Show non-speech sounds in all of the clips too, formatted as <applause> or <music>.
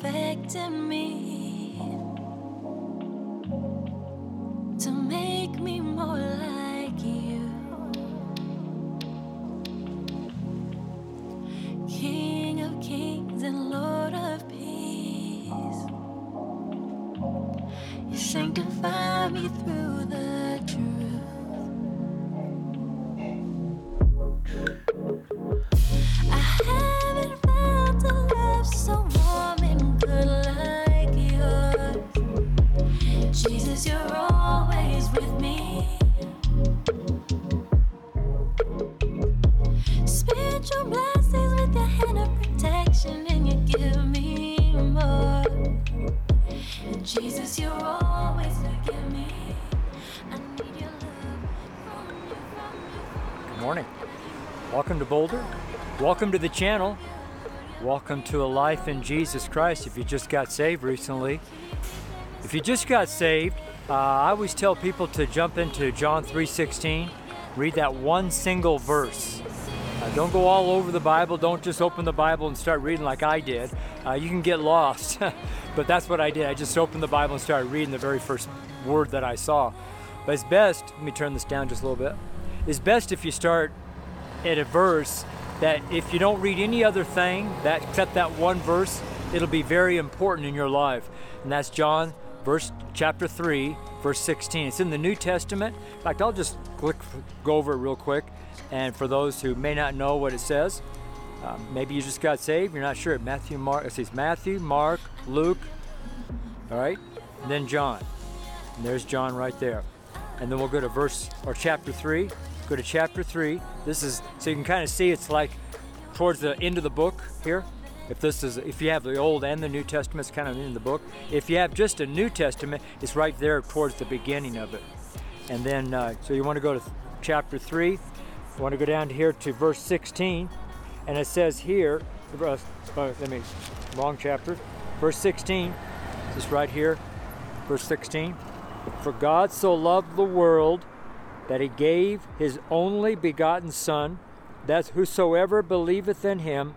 perfecting me Welcome to the channel. Welcome to a life in Jesus Christ if you just got saved recently. If you just got saved, uh, I always tell people to jump into John 3:16, read that one single verse. Uh, don't go all over the Bible. Don't just open the Bible and start reading like I did. Uh, you can get lost. <laughs> but that's what I did. I just opened the Bible and started reading the very first word that I saw. But it's best, let me turn this down just a little bit. It's best if you start at a verse that if you don't read any other thing that except that one verse, it'll be very important in your life. And that's John verse chapter 3, verse 16. It's in the New Testament. In fact, I'll just click go over it real quick. And for those who may not know what it says, um, maybe you just got saved, you're not sure. Matthew, Mark, it says Matthew, Mark, Luke, all right, and then John. And there's John right there. And then we'll go to verse or chapter 3. Go to chapter 3. This is so you can kind of see it's like towards the end of the book here. If this is if you have the Old and the New Testament, it's kind of in the book. If you have just a New Testament, it's right there towards the beginning of it. And then uh, so you want to go to chapter 3. You want to go down here to verse 16. And it says here, uh, uh, let me, wrong chapter. Verse 16, just right here, verse 16. For God so loved the world that he gave his only begotten Son, that whosoever believeth in him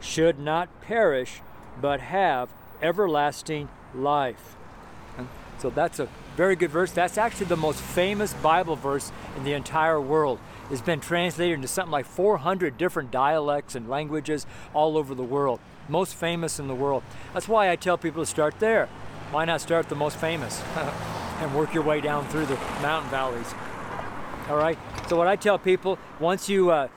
should not perish, but have everlasting life. So that's a very good verse. That's actually the most famous Bible verse in the entire world. It's been translated into something like 400 different dialects and languages all over the world. Most famous in the world. That's why I tell people to start there. Why not start the most famous <laughs> and work your way down through the mountain valleys? All right. So what I tell people, once you uh,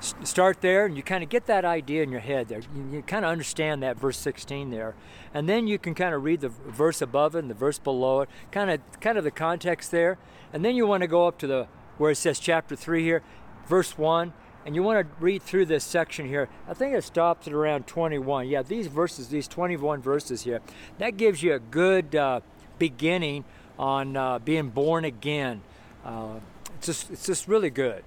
start there and you kind of get that idea in your head there, you, you kind of understand that verse 16 there, and then you can kind of read the verse above it and the verse below it, kind of kind of the context there, and then you want to go up to the where it says chapter three here, verse one. And you want to read through this section here. I think it stops at around 21. Yeah, these verses, these 21 verses here, that gives you a good uh, beginning on uh, being born again. Uh, it's just it's just really good.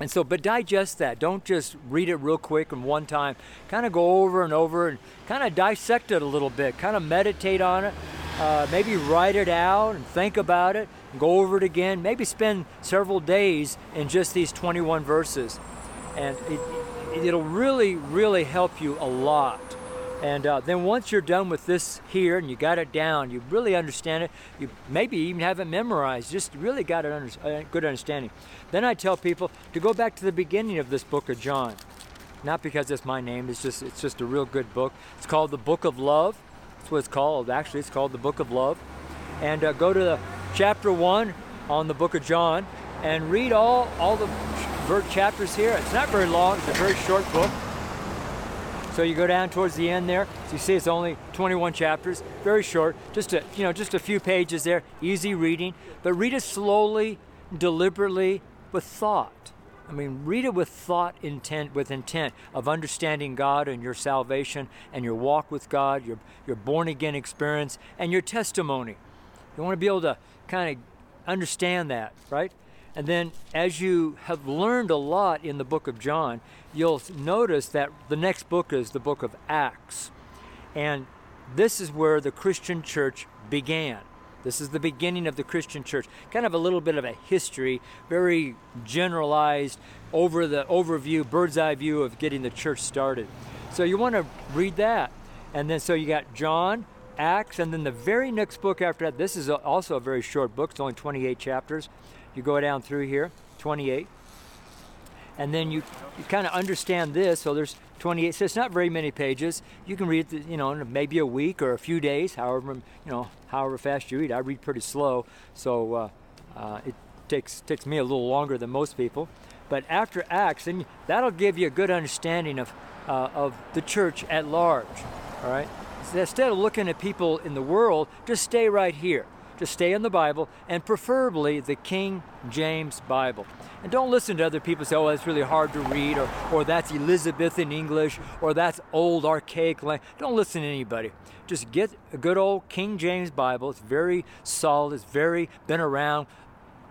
And so, but digest that. Don't just read it real quick and one time. Kind of go over and over and kind of dissect it a little bit. Kind of meditate on it. Uh, maybe write it out and think about it. Go over it again. Maybe spend several days in just these 21 verses, and it, it'll really, really help you a lot. And uh, then once you're done with this here and you got it down, you really understand it. You maybe even have it memorized. Just really got a under, uh, good understanding. Then I tell people to go back to the beginning of this book of John. Not because it's my name. It's just it's just a real good book. It's called the Book of Love. That's what it's called. Actually, it's called the Book of Love. And uh, go to the chapter one on the Book of John and read all all the chapters here. It's not very long. It's a very short book. So you go down towards the end there. So you see it's only 21 chapters, very short, just a you know just a few pages there, easy reading. But read it slowly, deliberately, with thought. I mean, read it with thought, intent, with intent of understanding God and your salvation and your walk with God, your your born again experience, and your testimony. You want to be able to kind of understand that, right? And then, as you have learned a lot in the book of John, you'll notice that the next book is the book of Acts. And this is where the Christian church began. This is the beginning of the Christian church. Kind of a little bit of a history, very generalized, over the overview, bird's eye view of getting the church started. So you want to read that. And then so you got John, Acts, and then the very next book after that. This is also a very short book. It's only 28 chapters. You go down through here, 28 and then you, you kind of understand this. So there's 28. So it's not very many pages. You can read, it, you know, in maybe a week or a few days, however you know, however fast you read. I read pretty slow, so uh, uh, it takes takes me a little longer than most people. But after Acts, then that'll give you a good understanding of uh, of the church at large. All right. So instead of looking at people in the world, just stay right here to stay in the Bible and preferably the King James Bible. And don't listen to other people say, oh, that's really hard to read, or, or that's Elizabethan English, or that's old archaic language. Don't listen to anybody. Just get a good old King James Bible. It's very solid, it's very been around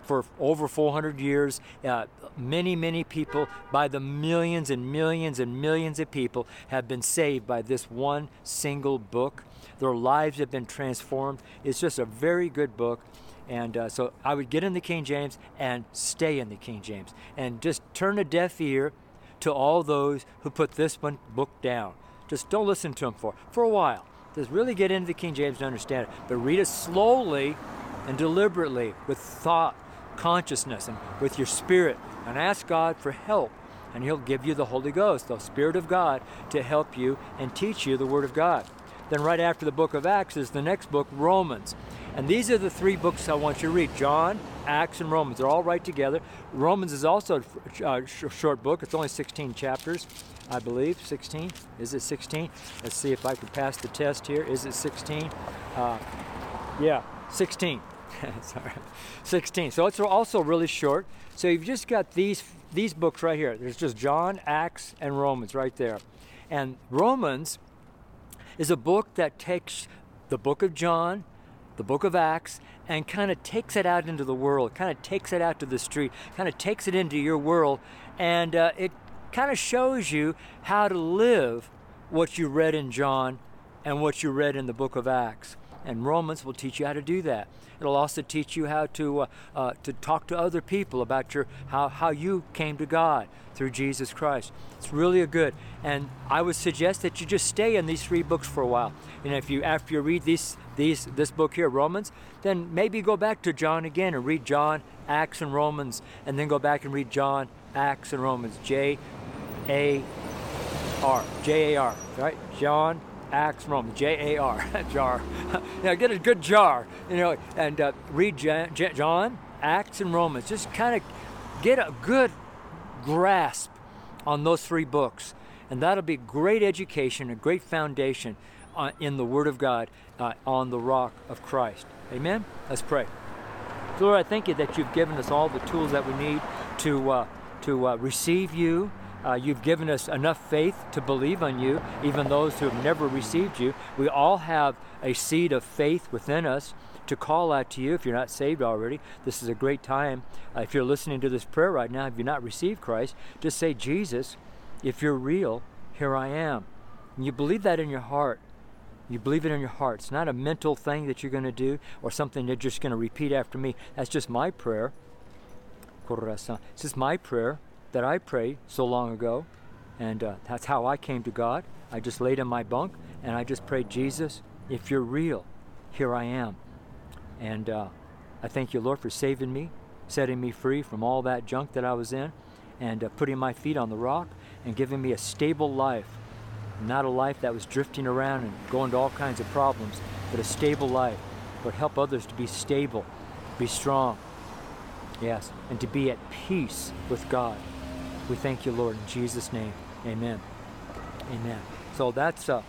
for over 400 years. Uh, many, many people, by the millions and millions and millions of people, have been saved by this one single book. Their lives have been transformed. It's just a very good book. And uh, so I would get in the King James and stay in the King James and just turn a deaf ear to all those who put this one book down. Just don't listen to them for for a while. Just really get into the King James and understand it. But read it slowly and deliberately with thought, consciousness, and with your spirit, and ask God for help. And He'll give you the Holy Ghost, the Spirit of God, to help you and teach you the Word of God. Then, right after the book of Acts, is the next book, Romans. And these are the three books I want you to read John, Acts, and Romans. They're all right together. Romans is also a uh, short book, it's only 16 chapters, I believe. 16? Is it 16? Let's see if I can pass the test here. Is it 16? Uh, yeah, 16. <laughs> Sorry. 16. So it's also really short. So you've just got these these books right here. There's just John, Acts, and Romans right there. And Romans is a book that takes the book of John, the book of Acts, and kind of takes it out into the world, kind of takes it out to the street, kind of takes it into your world, and uh, it kind of shows you how to live what you read in John and what you read in the book of Acts. And Romans will teach you how to do that. It'll also teach you how to uh, uh, to talk to other people about your how how you came to God through Jesus Christ. It's really a good. And I would suggest that you just stay in these three books for a while. And if you after you read these these this book here, Romans, then maybe go back to John again and read John, Acts, and Romans, and then go back and read John, Acts, and Romans. J A R. J A R. Right? John, Acts, Romans, J A R, <laughs> jar. <laughs> know, get a good jar, you know, and uh, read John, Acts, and Romans. Just kind of get a good grasp on those three books, and that'll be great education, a great foundation uh, in the Word of God uh, on the rock of Christ. Amen. Let's pray. Lord, I thank you that you've given us all the tools that we need to uh, to uh, receive you uh, you've given us enough faith to believe on you, even those who have never received you. We all have a seed of faith within us to call out to you if you're not saved already. This is a great time. Uh, if you're listening to this prayer right now, if you've not received Christ, just say, Jesus, if you're real, here I am. And you believe that in your heart. You believe it in your heart. It's not a mental thing that you're going to do or something you're just going to repeat after me. That's just my prayer. It's just my prayer that I prayed so long ago, and uh, that's how I came to God. I just laid in my bunk and I just prayed, Jesus, if you're real, here I am. And uh, I thank you, Lord, for saving me, setting me free from all that junk that I was in, and uh, putting my feet on the rock and giving me a stable life. Not a life that was drifting around and going to all kinds of problems, but a stable life. Lord, help others to be stable, be strong, yes, and to be at peace with God. We thank you, Lord, in Jesus' name. Amen. Amen. So that's uh,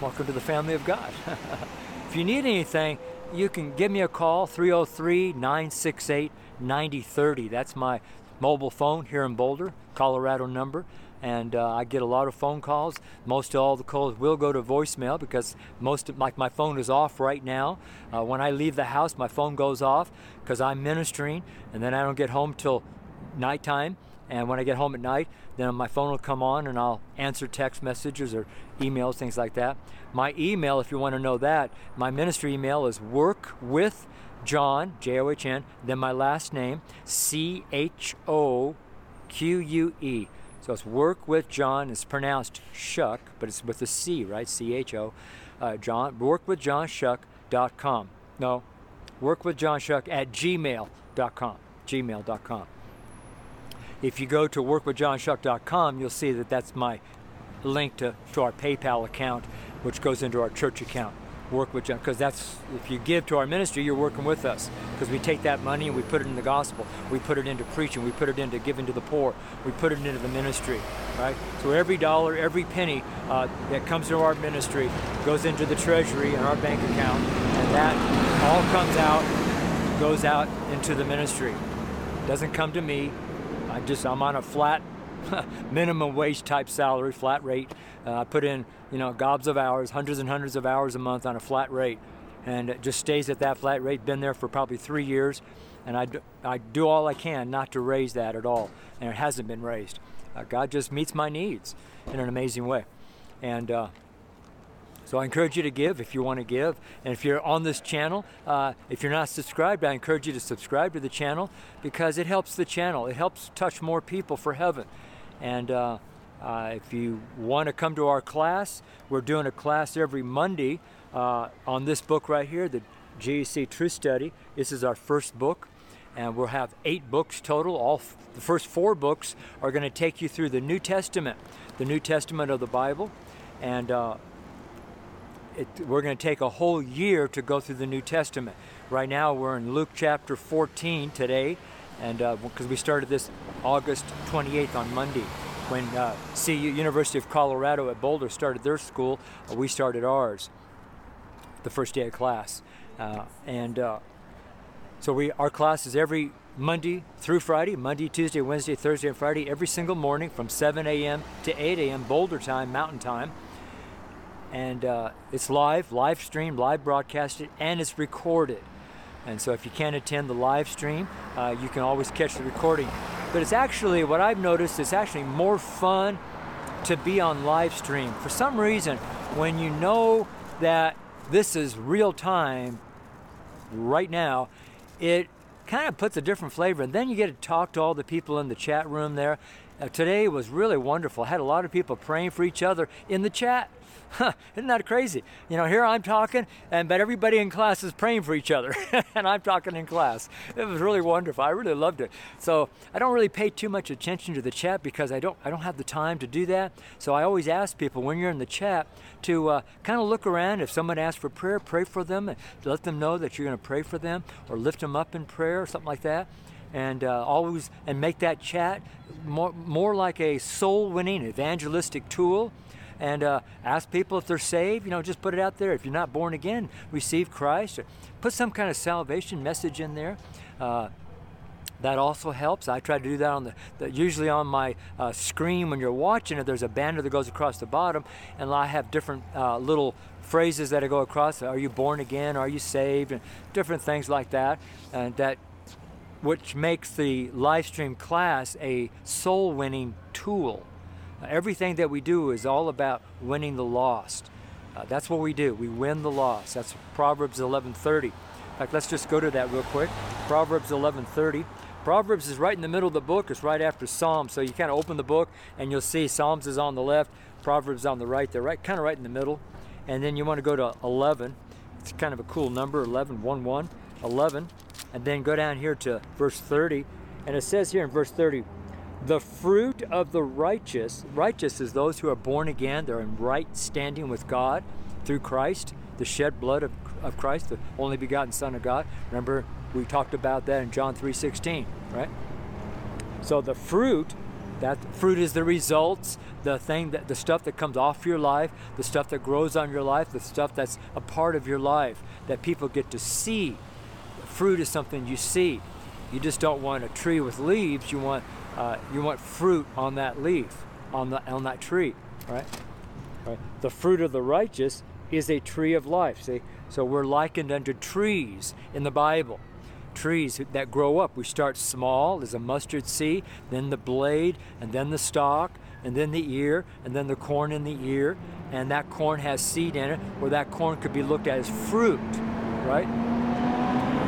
welcome to the family of God. <laughs> if you need anything, you can give me a call 303 968 9030. That's my mobile phone here in Boulder, Colorado number. And uh, I get a lot of phone calls. Most of all the calls will go to voicemail because most of, like my phone is off right now. Uh, when I leave the house, my phone goes off because I'm ministering, and then I don't get home till nighttime and when I get home at night, then my phone will come on and I'll answer text messages or emails, things like that. My email, if you want to know that, my ministry email is work with John, J O H N, then my last name, C H O Q U E. So it's work with John. It's pronounced Shuck, but it's with a C, right? C H O. Uh, John. Workwithjohnchoque.com. No, workwithjohnchoque at gmail.com. Gmail.com. If you go to workwithjohnchoque.com, you'll see that that's my link to, to our PayPal account, which goes into our church account. Work with John, because that's if you give to our ministry, you're working with us. Because we take that money and we put it in the gospel, we put it into preaching, we put it into giving to the poor, we put it into the ministry, right? So every dollar, every penny uh, that comes into our ministry goes into the treasury and our bank account, and that all comes out, goes out into the ministry. Doesn't come to me. I just I'm on a flat <laughs> minimum wage type salary, flat rate. Uh, I put in, you know, gobs of hours, hundreds and hundreds of hours a month on a flat rate, and it just stays at that flat rate. Been there for probably three years, and I do, I do all I can not to raise that at all, and it hasn't been raised. Uh, God just meets my needs in an amazing way, and. Uh, so I encourage you to give if you want to give. And if you're on this channel, uh, if you're not subscribed, I encourage you to subscribe to the channel because it helps the channel. It helps touch more people for heaven. And uh, uh, if you want to come to our class, we're doing a class every Monday uh, on this book right here, the GEC Truth Study. This is our first book. And we'll have eight books total. All f- the first four books are going to take you through the New Testament, the New Testament of the Bible, and uh, it, we're going to take a whole year to go through the New Testament. Right now, we're in Luke chapter 14 today, and because uh, we started this August 28th on Monday, when uh, CU University of Colorado at Boulder started their school, uh, we started ours, the first day of class, uh, and uh, so we our class is every Monday through Friday, Monday, Tuesday, Wednesday, Thursday, and Friday, every single morning from 7 a.m. to 8 a.m. Boulder time, Mountain time and uh, it's live, live streamed, live broadcasted, and it's recorded. And so if you can't attend the live stream, uh, you can always catch the recording. But it's actually, what I've noticed, it's actually more fun to be on live stream. For some reason, when you know that this is real time right now, it kind of puts a different flavor. And then you get to talk to all the people in the chat room there. Uh, today was really wonderful. I had a lot of people praying for each other in the chat. Huh, <laughs> isn't that crazy? You know, here I'm talking, and but everybody in class is praying for each other, <laughs> and I'm talking in class. It was really wonderful. I really loved it. So I don't really pay too much attention to the chat because I don't I don't have the time to do that. So I always ask people when you're in the chat to uh, kind of look around. If someone asks for prayer, pray for them, and let them know that you're going to pray for them or lift them up in prayer or something like that and uh, always and make that chat more, more like a soul winning evangelistic tool and uh, ask people if they're saved you know just put it out there if you're not born again receive christ put some kind of salvation message in there uh, that also helps. I try to do that on the, the usually on my uh, screen when you're watching it. There's a banner that goes across the bottom, and I have different uh, little phrases that I go across. Are you born again? Are you saved? And different things like that, and that which makes the live stream class a soul winning tool. Uh, everything that we do is all about winning the lost. Uh, that's what we do. We win the lost. That's Proverbs 11:30. In fact, let's just go to that real quick. Proverbs 11:30. Proverbs is right in the middle of the book. It's right after Psalms. So you kind of open the book and you'll see Psalms is on the left, Proverbs on the right. They're right, kind of right in the middle. And then you want to go to 11. It's kind of a cool number, 11, 1, 1, 11 and then go down here to verse 30 and it says here in verse 30 the fruit of the righteous righteous is those who are born again they're in right standing with god through christ the shed blood of, of christ the only begotten son of god remember we talked about that in john 3.16 right so the fruit that fruit is the results the thing that the stuff that comes off your life the stuff that grows on your life the stuff that's a part of your life that people get to see fruit is something you see. You just don't want a tree with leaves. You want uh, you want fruit on that leaf, on the on that tree, right? right? The fruit of the righteous is a tree of life. See, so we're likened unto trees in the Bible. Trees that grow up. We start small as a mustard seed, then the blade, and then the stalk, and then the ear, and then the corn in the ear, and that corn has seed in it, where that corn could be looked at as fruit, right?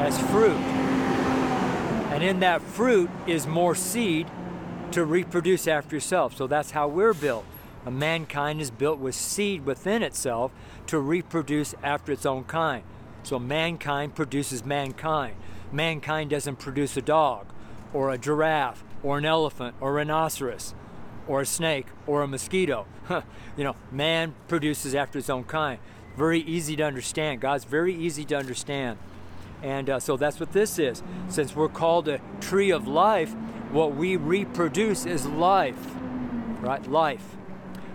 as fruit. And in that fruit is more seed to reproduce after yourself. So that's how we're built. Mankind is built with seed within itself to reproduce after its own kind. So mankind produces mankind. Mankind doesn't produce a dog or a giraffe or an elephant or a rhinoceros or a snake or a mosquito. <laughs> you know, man produces after his own kind. Very easy to understand. God's very easy to understand. And uh, so that's what this is. Since we're called a tree of life, what we reproduce is life, right? Life.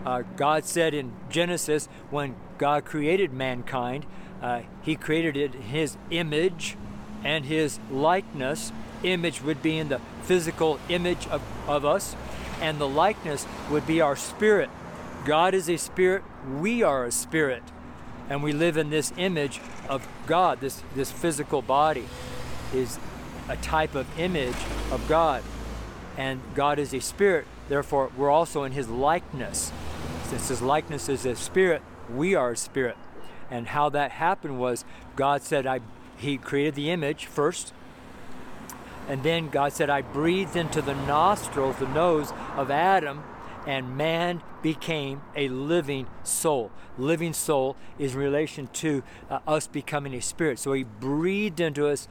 Uh, God said in Genesis, when God created mankind, uh, He created it in His image and His likeness. Image would be in the physical image of, of us, and the likeness would be our spirit. God is a spirit, we are a spirit, and we live in this image of God. This, this physical body is a type of image of God, and God is a spirit, therefore, we're also in His likeness. Since His likeness is a spirit, we are a spirit. And how that happened was God said, I, He created the image first, and then God said, I breathed into the nostrils, the nose of Adam, and man became a living soul. Living soul is in relation to uh, us becoming a spirit. So he breathed into us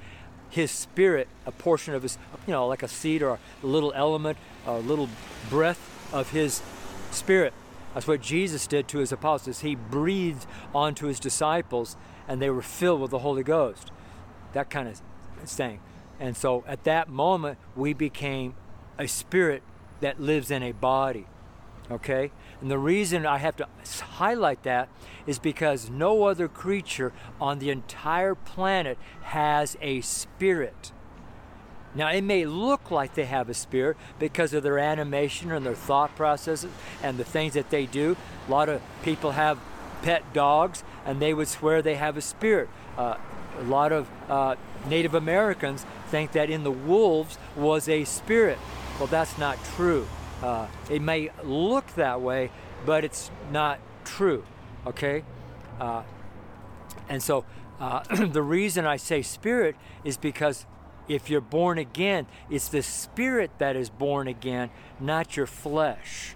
his spirit, a portion of his, you know, like a seed or a little element, a little breath of his spirit. That's what Jesus did to his apostles. He breathed onto his disciples and they were filled with the Holy Ghost. That kind of thing. And so at that moment, we became a spirit that lives in a body. Okay? And the reason I have to highlight that is because no other creature on the entire planet has a spirit. Now, it may look like they have a spirit because of their animation and their thought processes and the things that they do. A lot of people have pet dogs and they would swear they have a spirit. Uh, a lot of uh, Native Americans think that in the wolves was a spirit. Well, that's not true. Uh, it may look that way, but it's not true. Okay? Uh, and so uh, <clears throat> the reason I say spirit is because if you're born again, it's the spirit that is born again, not your flesh.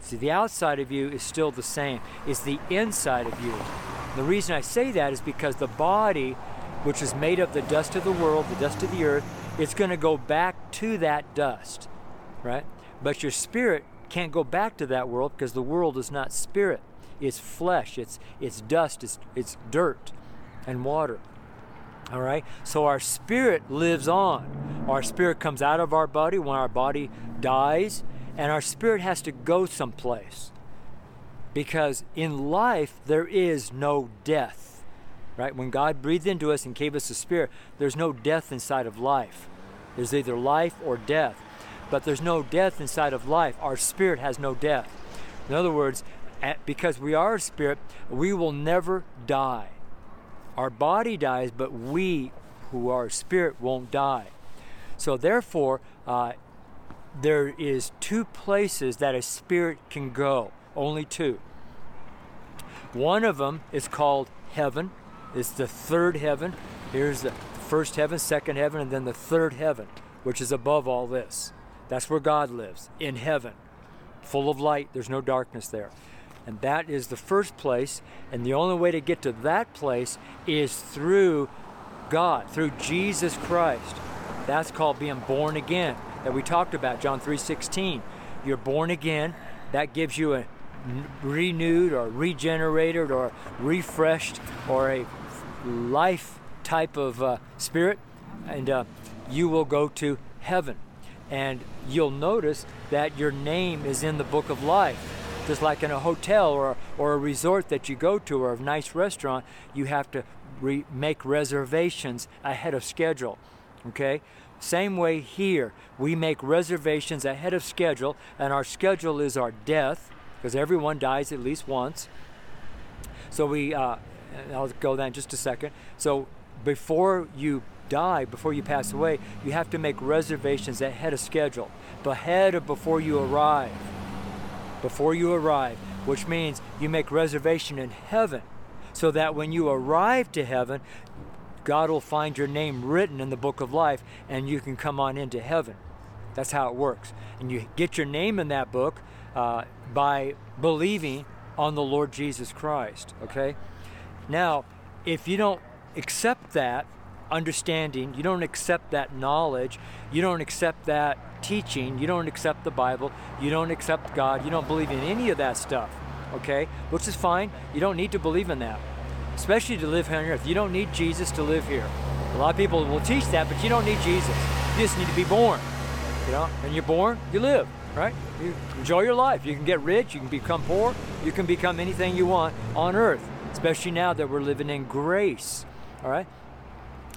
See, the outside of you is still the same, it's the inside of you. The reason I say that is because the body, which is made of the dust of the world, the dust of the earth, it's going to go back to that dust, right? But your spirit can't go back to that world because the world is not spirit. It's flesh, it's, it's dust, it's, it's dirt and water. All right? So our spirit lives on. Our spirit comes out of our body when our body dies, and our spirit has to go someplace. Because in life, there is no death. Right? When God breathed into us and gave us a spirit, there's no death inside of life. There's either life or death. But there's no death inside of life. Our spirit has no death. In other words, because we are a spirit, we will never die. Our body dies, but we who are a spirit won't die. So, therefore, uh, there is two places that a spirit can go, only two. One of them is called heaven. It's the third heaven. Here's the first heaven, second heaven, and then the third heaven, which is above all this. That's where God lives, in heaven, full of light. There's no darkness there. And that is the first place. And the only way to get to that place is through God, through Jesus Christ. That's called being born again that we talked about, John 3:16. You're born again. That gives you a renewed or regenerated or refreshed or a life type of uh, spirit, and uh, you will go to heaven. And you'll notice that your name is in the book of life just like in a hotel or, or a resort that you go to or a nice restaurant, you have to re- make reservations ahead of schedule. Okay? Same way here, we make reservations ahead of schedule, and our schedule is our death, because everyone dies at least once. So we, uh, I'll go that in just a second. So before you die, before you pass away, you have to make reservations ahead of schedule, ahead of before you arrive before you arrive, which means you make reservation in heaven so that when you arrive to heaven, God will find your name written in the book of life and you can come on into heaven. That's how it works. And you get your name in that book uh, by believing on the Lord Jesus Christ. Okay? Now, if you don't accept that understanding, you don't accept that knowledge, you don't accept that teaching, you don't accept the Bible, you don't accept God, you don't believe in any of that stuff, okay? Which is fine. You don't need to believe in that, especially to live here on earth. You don't need Jesus to live here. A lot of people will teach that, but you don't need Jesus. You just need to be born. You know, and you're born, you live, right? You enjoy your life. You can get rich, you can become poor, you can become anything you want on earth, especially now that we're living in grace. All right?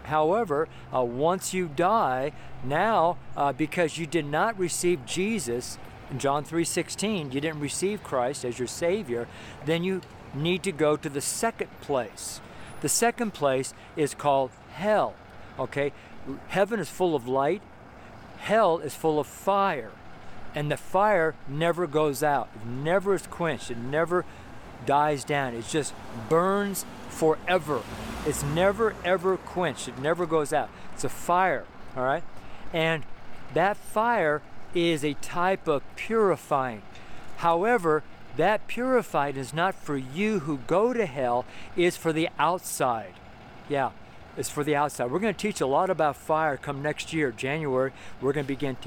However, uh, once you die, now uh, because you did not receive Jesus in John 3:16, you didn't receive Christ as your Savior, then you need to go to the second place. The second place is called hell. Okay, heaven is full of light. Hell is full of fire, and the fire never goes out. It never is quenched. It never dies down. It just burns forever. It's never ever quenched. It never goes out. It's a fire, all right? And that fire is a type of purifying. However, that purified is not for you who go to hell, it's for the outside. Yeah, it's for the outside. We're going to teach a lot about fire come next year, January. We're going to begin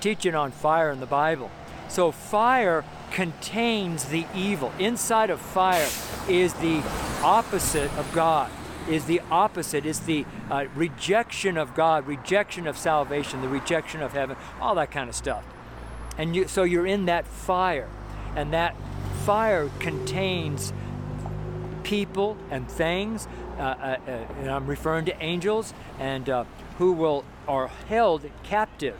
teaching on fire in the Bible. So, fire contains the evil. Inside of fire is the opposite of God, is the opposite, is the uh, rejection of God, rejection of salvation, the rejection of heaven, all that kind of stuff. And you, so you're in that fire, and that fire contains people and things, uh, uh, uh, and I'm referring to angels, and uh, who will are held captive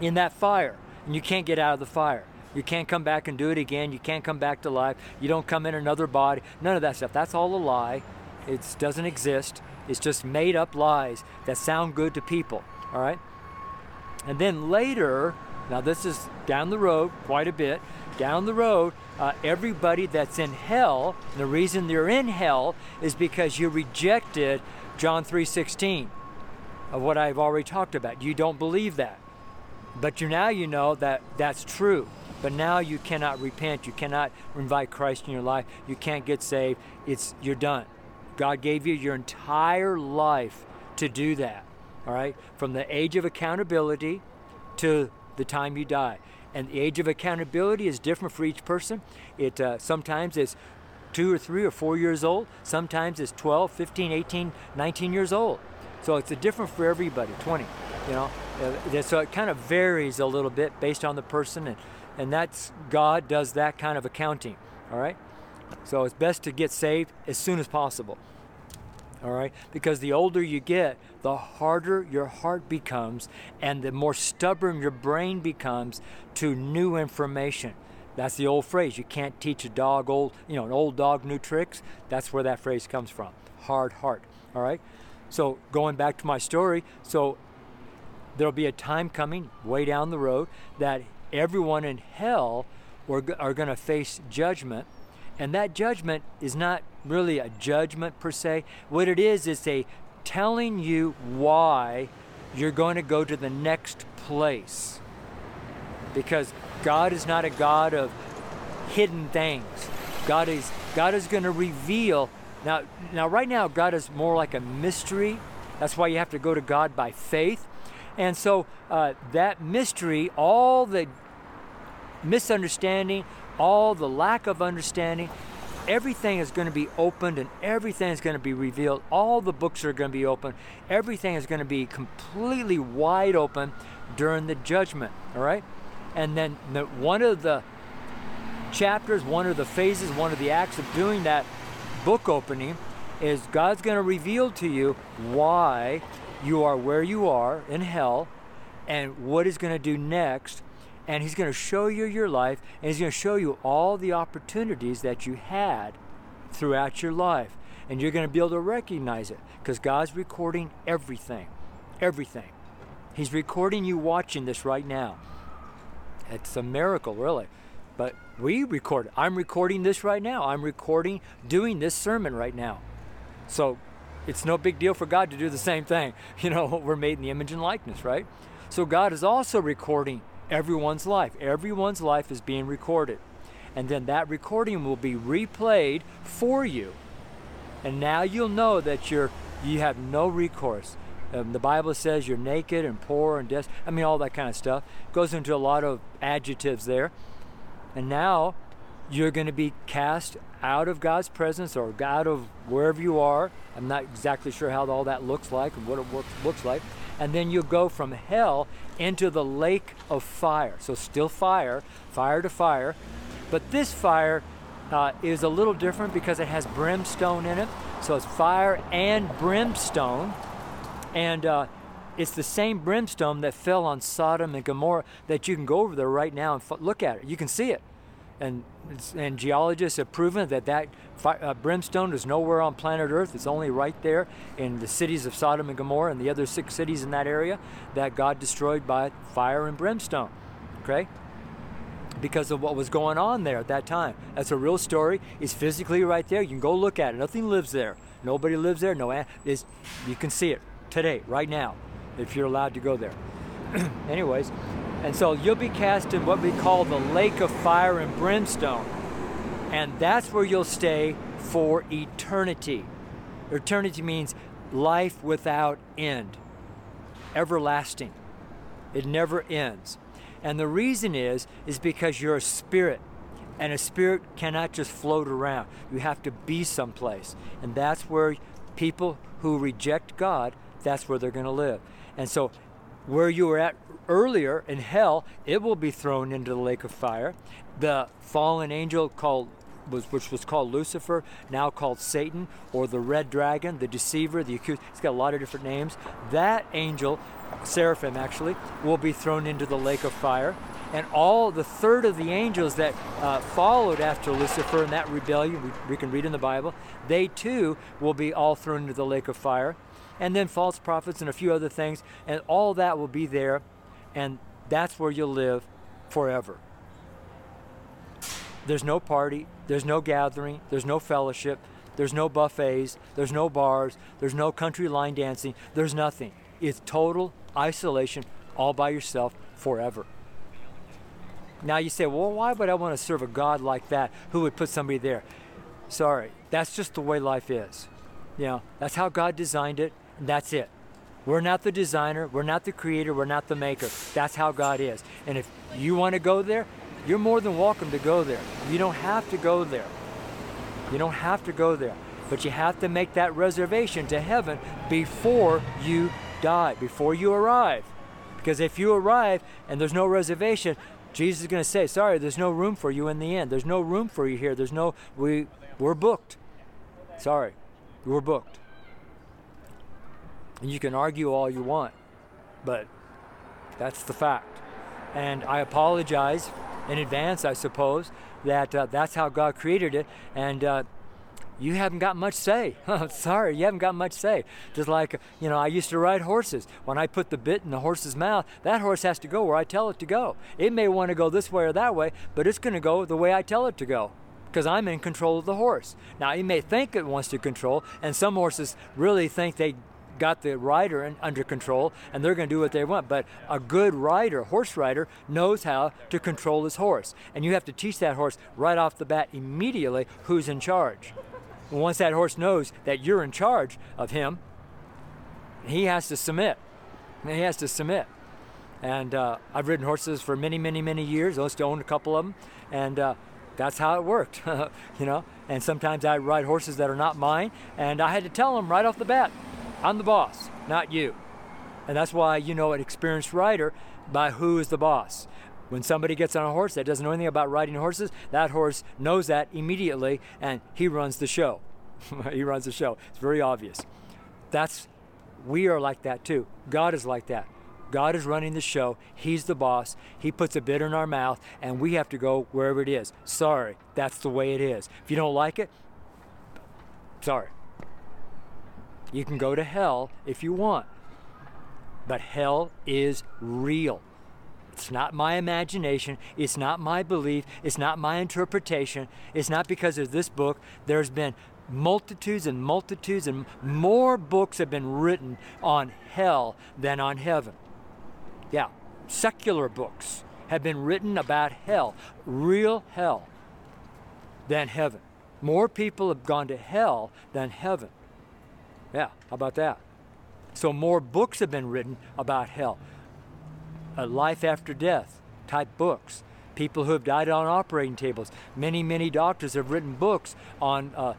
in that fire, and you can't get out of the fire. You can't come back and do it again. You can't come back to life. You don't come in another body. None of that stuff. That's all a lie. It doesn't exist. It's just made up lies that sound good to people. All right. And then later, now this is down the road quite a bit. Down the road, uh, everybody that's in hell, the reason they're in hell is because you rejected John 3:16 of what I've already talked about. You don't believe that. But you now you know that that's true. But now you cannot repent. You cannot invite Christ in your life. You can't get saved. It's you're done. God gave you your entire life to do that. All right? From the age of accountability to the time you die. And the age of accountability is different for each person. It uh, sometimes is two or three or four years old. Sometimes it's 12, 15, 18, 19 years old. So it's a different for everybody, 20, you know. So it kind of varies a little bit based on the person and and that's God does that kind of accounting, all right? So it's best to get saved as soon as possible. All right? Because the older you get, the harder your heart becomes and the more stubborn your brain becomes to new information. That's the old phrase. You can't teach a dog old, you know, an old dog new tricks. That's where that phrase comes from. Hard heart. All right? So going back to my story, so there'll be a time coming way down the road that everyone in hell are, are going to face judgment. And that judgment is not really a judgment per se. What it is, is a telling you why you're going to go to the next place. Because God is not a God of hidden things. God is God is going to reveal. Now, now right now, God is more like a mystery. That's why you have to go to God by faith. And so uh, that mystery, all the misunderstanding, all the lack of understanding, everything is going to be opened and everything is going to be revealed. All the books are going to be open. Everything is going to be completely wide open during the judgment. All right? And then the, one of the chapters, one of the phases, one of the acts of doing that book opening is God's going to reveal to you why you are where you are in hell and what he's going to do next. And he's going to show you your life and he's going to show you all the opportunities that you had throughout your life. And you're going to be able to recognize it because god's recording everything everything. He's recording you watching this right now. It's a miracle really but we record i'm recording this right now i'm recording doing this sermon right now so it's no big deal for god to do the same thing <laughs> you know we're made in the image and likeness right So God is also recording everyone's life. Everyone's life is being recorded. And then that recording will be replayed for you. And now you'll know that you're you have no recourse. Um, the Bible says you're naked and poor and destitute. I mean, all that kind of stuff. Goes into a lot of adjectives there. And now you're going to be cast out of God's presence or out of wherever you are. I'm not exactly sure how all that looks like and what it works, looks like. And then you go from hell into the lake of fire. So, still fire, fire to fire. But this fire uh, is a little different because it has brimstone in it. So, it's fire and brimstone. And uh, it's the same brimstone that fell on Sodom and Gomorrah that you can go over there right now and f- look at it. You can see it and and geologists have proven that that fi- uh, brimstone is nowhere on planet Earth. It's only right there in the cities of Sodom and Gomorrah and the other six cities in that area that God destroyed by fire and brimstone. Okay. Because of what was going on there at that time. That's a real story. It's physically right there. You can go look at it. Nothing lives there. Nobody lives there. No, is you can see it today, right now, if you're allowed to go there. <clears throat> Anyways, and so you'll be cast in what we call the lake of fire and brimstone. And that's where you'll stay for eternity. Eternity means life without end, everlasting. It never ends. And the reason is is because you're a spirit. And a spirit cannot just float around. You have to be someplace. And that's where people who reject God, that's where they're going to live. And so where you were at earlier in hell, it will be thrown into the lake of fire. The fallen angel called was which was called Lucifer, now called Satan, or the red dragon, the deceiver, the accused. He's got a lot of different names. That angel, seraphim actually, will be thrown into the lake of fire. And all the third of the angels that uh, followed after Lucifer in that rebellion, we, we can read in the Bible, they too will be all thrown into the lake of fire and then false prophets and a few other things, and all that will be there, and that's where you'll live forever. There's no party, there's no gathering, there's no fellowship, there's no buffets, there's no bars, there's no country line dancing, there's nothing. It's total isolation, all by yourself forever. Now you say, well, why would I want to serve a God like that who would put somebody there? Sorry, that's just the way life is. You know, that's how God designed it, that's it. We're not the designer, we're not the creator, we're not the maker. That's how God is. And if you want to go there, you're more than welcome to go there. You don't have to go there. You don't have to go there. But you have to make that reservation to heaven before you die, before you arrive. Because if you arrive and there's no reservation, Jesus is going to say, "Sorry, there's no room for you in the end. There's no room for you here. There's no we we're booked. Sorry. We're booked." And you can argue all you want, but that's the fact. And I apologize in advance, I suppose, that uh, that's how God created it. And uh, you haven't got much say. <laughs> Sorry, you haven't got much say. Just like, you know, I used to ride horses. When I put the bit in the horse's mouth, that horse has to go where I tell it to go. It may want to go this way or that way, but it's going to go the way I tell it to go because I'm in control of the horse. Now, it may think it wants to control, and some horses really think they got the rider in, under control and they're going to do what they want. But a good rider, horse rider, knows how to control his horse. And you have to teach that horse right off the bat immediately who's in charge. And once that horse knows that you're in charge of him, he has to submit. He has to submit. And uh, I've ridden horses for many, many, many years. I used to own a couple of them. And uh, that's how it worked, <laughs> you know. And sometimes I ride horses that are not mine, and I had to tell them right off the bat, I'm the boss, not you. And that's why you know an experienced rider by who is the boss. When somebody gets on a horse that doesn't know anything about riding horses, that horse knows that immediately and he runs the show. <laughs> he runs the show. It's very obvious. That's we are like that too. God is like that. God is running the show. He's the boss. He puts a bit in our mouth, and we have to go wherever it is. Sorry, that's the way it is. If you don't like it, sorry. You can go to hell if you want. But hell is real. It's not my imagination. It's not my belief. It's not my interpretation. It's not because of this book. There's been multitudes and multitudes and more books have been written on hell than on heaven. yeah, secular books have been written about hell, real hell, than heaven. More people have gone to hell than heaven. Yeah, how about that? So, more books have been written about hell. A life after death type books. People who have died on operating tables. Many, many doctors have written books on uh,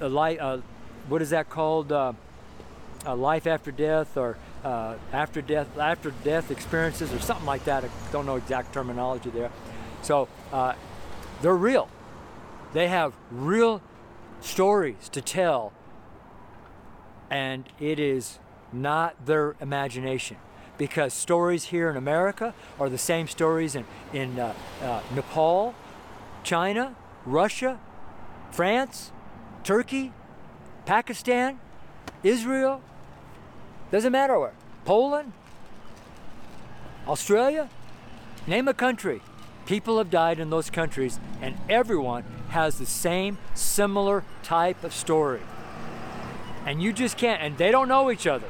a li- uh, what is that called? Uh, a life after death or uh, after death after death experiences or something like that. I don't know exact terminology there. So uh, they're real. They have real stories to tell, and it is not their imagination. Because stories here in America are the same stories in, in uh, uh, Nepal, China, Russia, France, Turkey, Pakistan, Israel, doesn't matter where. Poland, Australia, name a country. People have died in those countries, and everyone has the same similar type of story. And you just can't, and they don't know each other.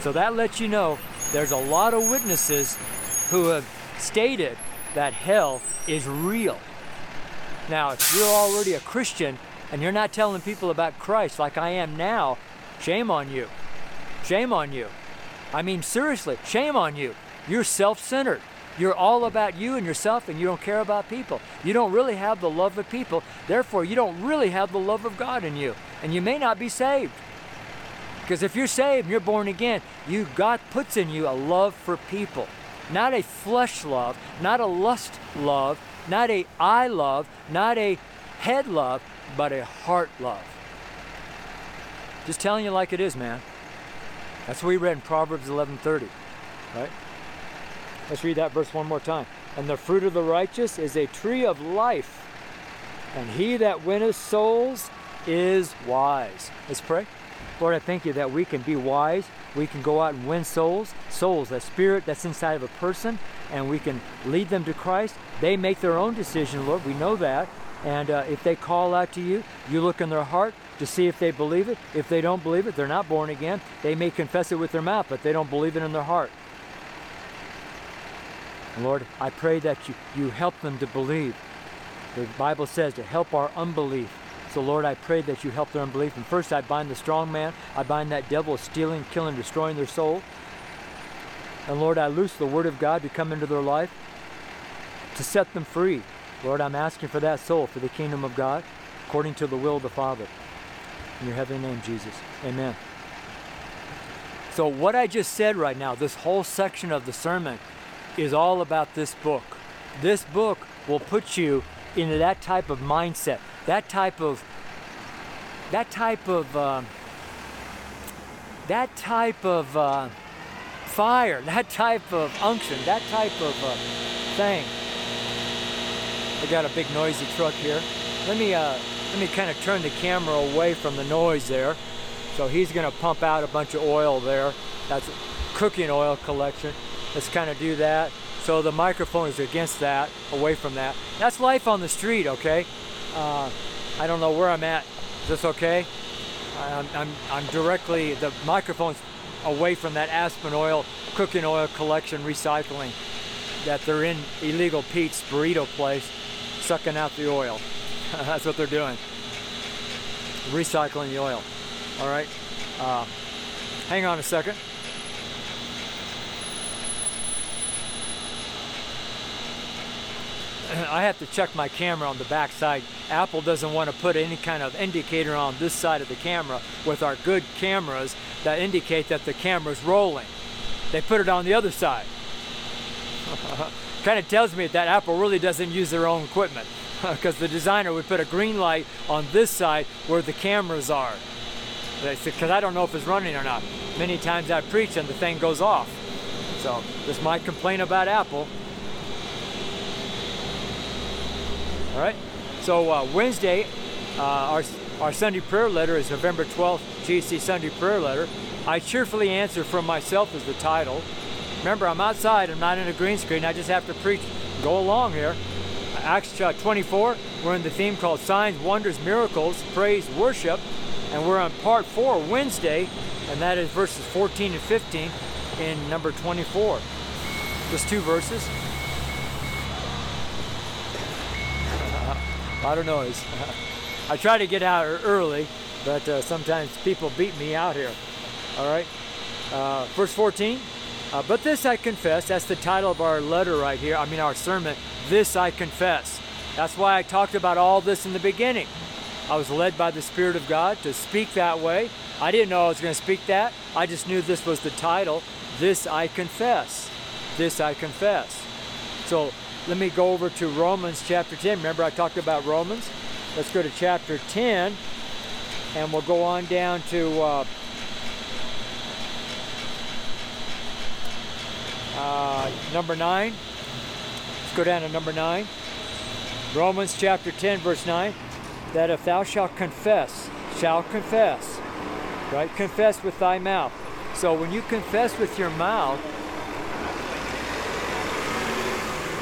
So that lets you know there's a lot of witnesses who have stated that hell is real. Now, if you're already a Christian and you're not telling people about Christ like I am now, shame on you. Shame on you. I mean, seriously, shame on you. You're self centered. You're all about you and yourself, and you don't care about people. You don't really have the love of people. Therefore, you don't really have the love of God in you. And you may not be saved. Because if you're saved you're born again, you God puts in you a love for people. Not a flesh love, not a lust love, not a eye love, not a head love, but a heart love. Just telling you like it is, man. That's what we read in Proverbs 11:30, right? Let's read that verse one more time. And the fruit of the righteous is a tree of life, and he that winneth souls is wise. Let's pray. Lord, I thank you that we can be wise. We can go out and win souls, souls, that spirit that's inside of a person, and we can lead them to Christ. They make their own decision, Lord. We know that. And uh, if they call out to you, you look in their heart to see if they believe it. If they don't believe it, they're not born again. They may confess it with their mouth, but they don't believe it in their heart. Lord, I pray that you, you help them to believe. The Bible says to help our unbelief. So, Lord, I pray that you help their unbelief. And first, I bind the strong man. I bind that devil stealing, killing, destroying their soul. And Lord, I loose the word of God to come into their life to set them free. Lord, I'm asking for that soul for the kingdom of God according to the will of the Father. In your heavenly name, Jesus. Amen. So, what I just said right now, this whole section of the sermon, is all about this book. This book will put you into that type of mindset, that type of, that type of, uh, that type of uh, fire, <laughs> that type of unction, that type of uh, thing. I got a big noisy truck here. Let me uh, let me kind of turn the camera away from the noise there. So he's going to pump out a bunch of oil there. That's cooking oil collection. Let's kind of do that. So the microphone is against that, away from that. That's life on the street, okay? Uh, I don't know where I'm at. Is this okay? I'm, I'm, I'm directly, the microphone's away from that Aspen oil, cooking oil collection recycling that they're in illegal Pete's burrito place, sucking out the oil. <laughs> That's what they're doing. Recycling the oil. All right. Uh, hang on a second. I have to check my camera on the back side. Apple doesn't want to put any kind of indicator on this side of the camera with our good cameras that indicate that the camera's rolling. They put it on the other side. <laughs> kind of tells me that Apple really doesn't use their own equipment <laughs> because the designer would put a green light on this side where the cameras are. Because I don't know if it's running or not. Many times I preach and the thing goes off. So this might complain about Apple. All right. So uh, Wednesday, uh, our our Sunday prayer letter is November 12th, JC Sunday prayer letter. I cheerfully answer from myself is the title. Remember, I'm outside. I'm not in a green screen. I just have to preach. Go along here. Acts uh, 24. We're in the theme called Signs, Wonders, Miracles, Praise, Worship, and we're on part four Wednesday, and that is verses 14 and 15 in number 24. Just two verses. A lot of noise. I try to get out early, but uh, sometimes people beat me out here. All right. Uh, verse 14. Uh, but this I confess, that's the title of our letter right here, I mean our sermon, this I confess. That's why I talked about all this in the beginning. I was led by the Spirit of God to speak that way. I didn't know I was going to speak that. I just knew this was the title, This I Confess. This I Confess. So let me go over to Romans chapter 10. Remember I talked about Romans? Let's go to chapter 10 and we'll go on down to uh, uh, number 9. Let's go down to number 9. Romans chapter 10, verse 9. That if thou shalt confess, shall confess, right? Confess with thy mouth. So when you confess with your mouth,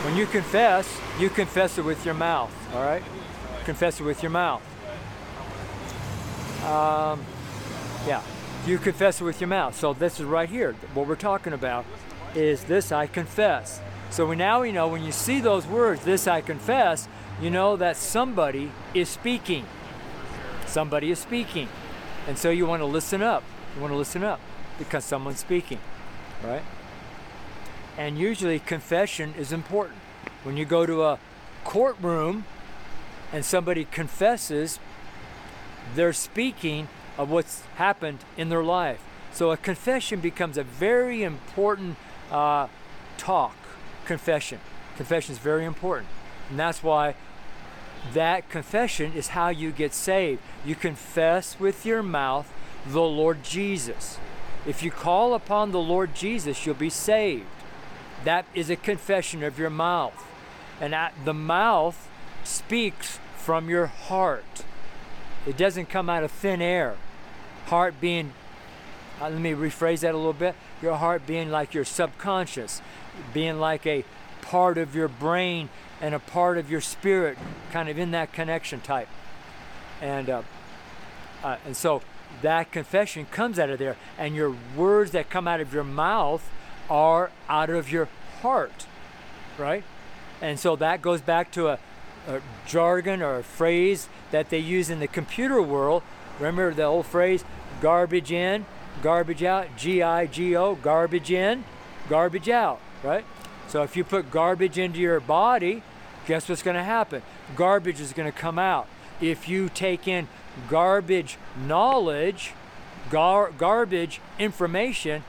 when you confess, you confess it with your mouth, all right? Confess it with your mouth. Um, yeah, you confess it with your mouth. So this is right here. What we're talking about is this I confess. So we now we know when you see those words, this I confess, you know that somebody is speaking. Somebody is speaking. And so you want to listen up. You want to listen up because someone's speaking, right? And usually confession is important. When you go to a courtroom and somebody confesses, they're speaking of what's happened in their life. So a confession becomes a very important uh, talk. Confession. Confession is very important. And that's why that confession is how you get saved. You confess with your mouth the Lord Jesus. If you call upon the Lord Jesus, you'll be saved. That is a confession of your mouth. And the mouth speaks from your heart. It doesn't come out of thin air. Heart being, uh, let me rephrase that a little bit. Your heart being like your subconscious, being like a part of your brain and a part of your spirit, kind of in that connection type. And uh, uh, and so that confession comes out of there, and your words that come out of your mouth are out of your heart, right? And so that goes back to a, a jargon or a phrase that they use in the computer world. Remember the old phrase, garbage in, garbage out, G I G O, garbage in, garbage out, right? So if you put garbage into your body, guess what's going to happen? Garbage is going to come out. If you take in garbage knowledge, gar- garbage information,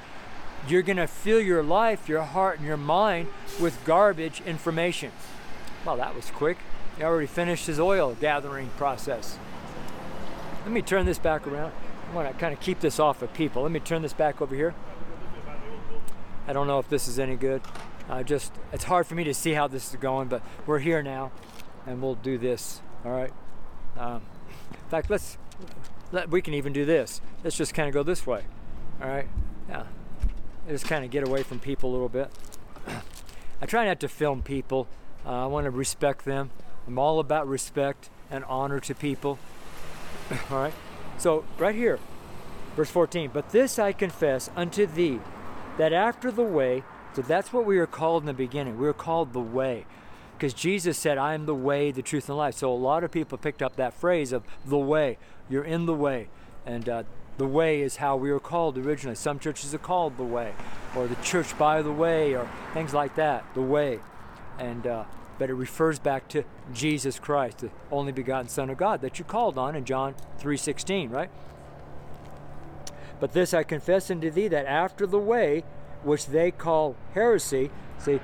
you're going to fill your life, your heart, and your mind with garbage information. Well, that was quick. He already finished his oil gathering process. Let me turn this back around. I want to kind of keep this off of people. Let me turn this back over here. I don't know if this is any good. I just, it's hard for me to see how this is going, but we're here now and we'll do this. All right. Um, in fact, let's, let, we can even do this. Let's just kind of go this way. All right. Yeah. Just kind of get away from people a little bit. I try not to film people. Uh, I want to respect them. I'm all about respect and honor to people. <laughs> all right. So, right here, verse 14. But this I confess unto thee, that after the way, so that's what we were called in the beginning. We were called the way. Because Jesus said, I am the way, the truth, and life. So a lot of people picked up that phrase of the way. You're in the way. And uh, the way is how we were called originally. Some churches are called the way, or the church by the way, or things like that. The way. And uh, but it refers back to Jesus Christ, the only begotten Son of God that you called on in John 3:16, right? But this I confess unto thee that after the way which they call heresy, see,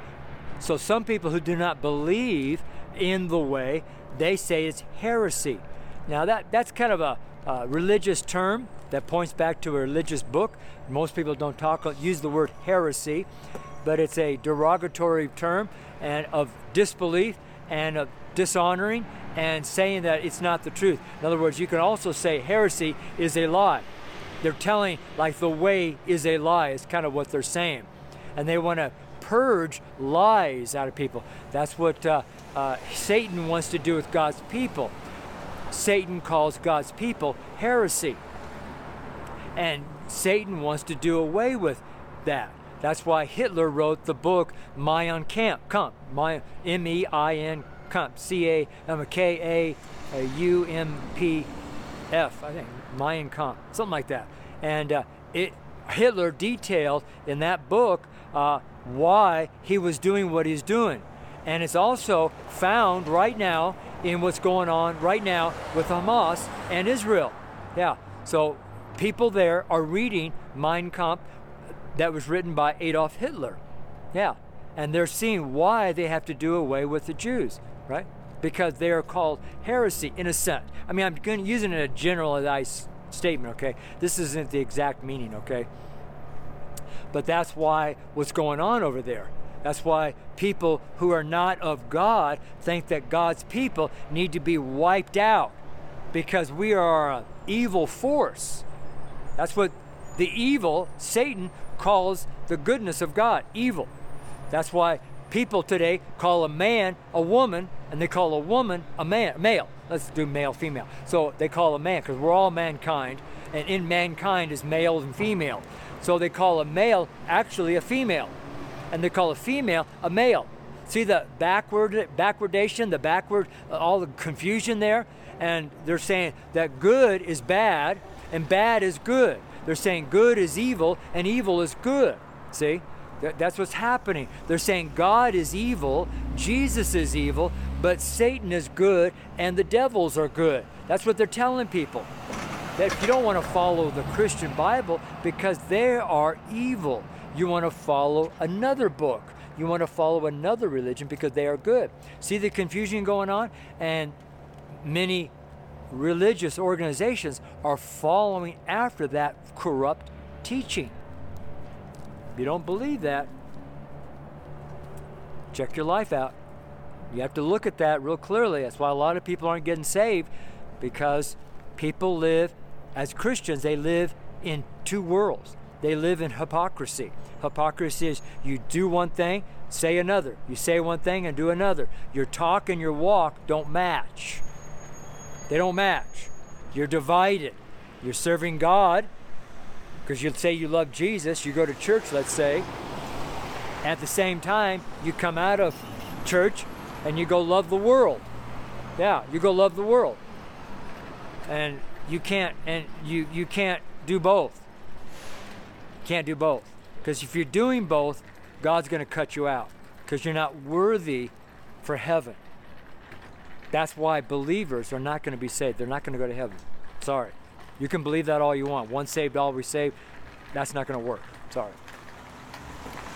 so some people who do not believe in the way, they say it's heresy. Now that that's kind of a, a religious term that points back to a religious book. Most people don't talk use the word heresy, but it's a derogatory term and of disbelief and of dishonoring and saying that it's not the truth. In other words, you can also say heresy is a lie. They're telling like the way is a lie is kind of what they're saying, and they want to purge lies out of people. That's what uh, uh, Satan wants to do with God's people. Satan calls God's people heresy. And Satan wants to do away with that. That's why Hitler wrote the book Mein Kampf, Kampf, my M-E-I-N Kampf, C-A, um, K-A-U-M-P-F, I think, Mein Kampf, something like that. And uh, it, Hitler detailed in that book uh, why he was doing what he's doing. And it's also found right now in what's going on right now with Hamas and Israel. Yeah, so people there are reading Mein Kampf that was written by Adolf Hitler. Yeah, and they're seeing why they have to do away with the Jews, right? Because they are called heresy in a sense. I mean, I'm using a generalized statement, okay? This isn't the exact meaning, okay? But that's why what's going on over there. That's why people who are not of God think that God's people need to be wiped out because we are an evil force. That's what the evil, Satan, calls the goodness of God evil. That's why people today call a man a woman and they call a woman a man, male. Let's do male, female. So they call a man because we're all mankind, and in mankind is male and female. So they call a male actually a female, and they call a female a male. See the backward backwardation, the backward, uh, all the confusion there, and they're saying that good is bad and bad is good. They're saying good is evil and evil is good. See? That's what's happening. They're saying God is evil, Jesus is evil, but Satan is good and the devils are good. That's what they're telling people. That if you don't want to follow the Christian Bible because they are evil, you want to follow another book. You want to follow another religion because they are good. See the confusion going on? And many religious organizations are following after that corrupt teaching. If you don't believe that, check your life out. You have to look at that real clearly. That's why a lot of people aren't getting saved because people live, as Christians, they live in two worlds. They live in hypocrisy. Hypocrisy is you do one thing, say another. You say one thing and do another. Your talk and your walk don't match. They don't match. You're divided. You're serving God because you say you love Jesus, you go to church, let's say. At the same time, you come out of church and you go love the world. Yeah, you go love the world. And you can't and you you can't do both. Can't do both. Because if you're doing both, God's going to cut you out because you're not worthy for heaven. That's why believers are not going to be saved. They're not going to go to heaven. Sorry. You can believe that all you want. Once saved, always saved. That's not going to work. Sorry.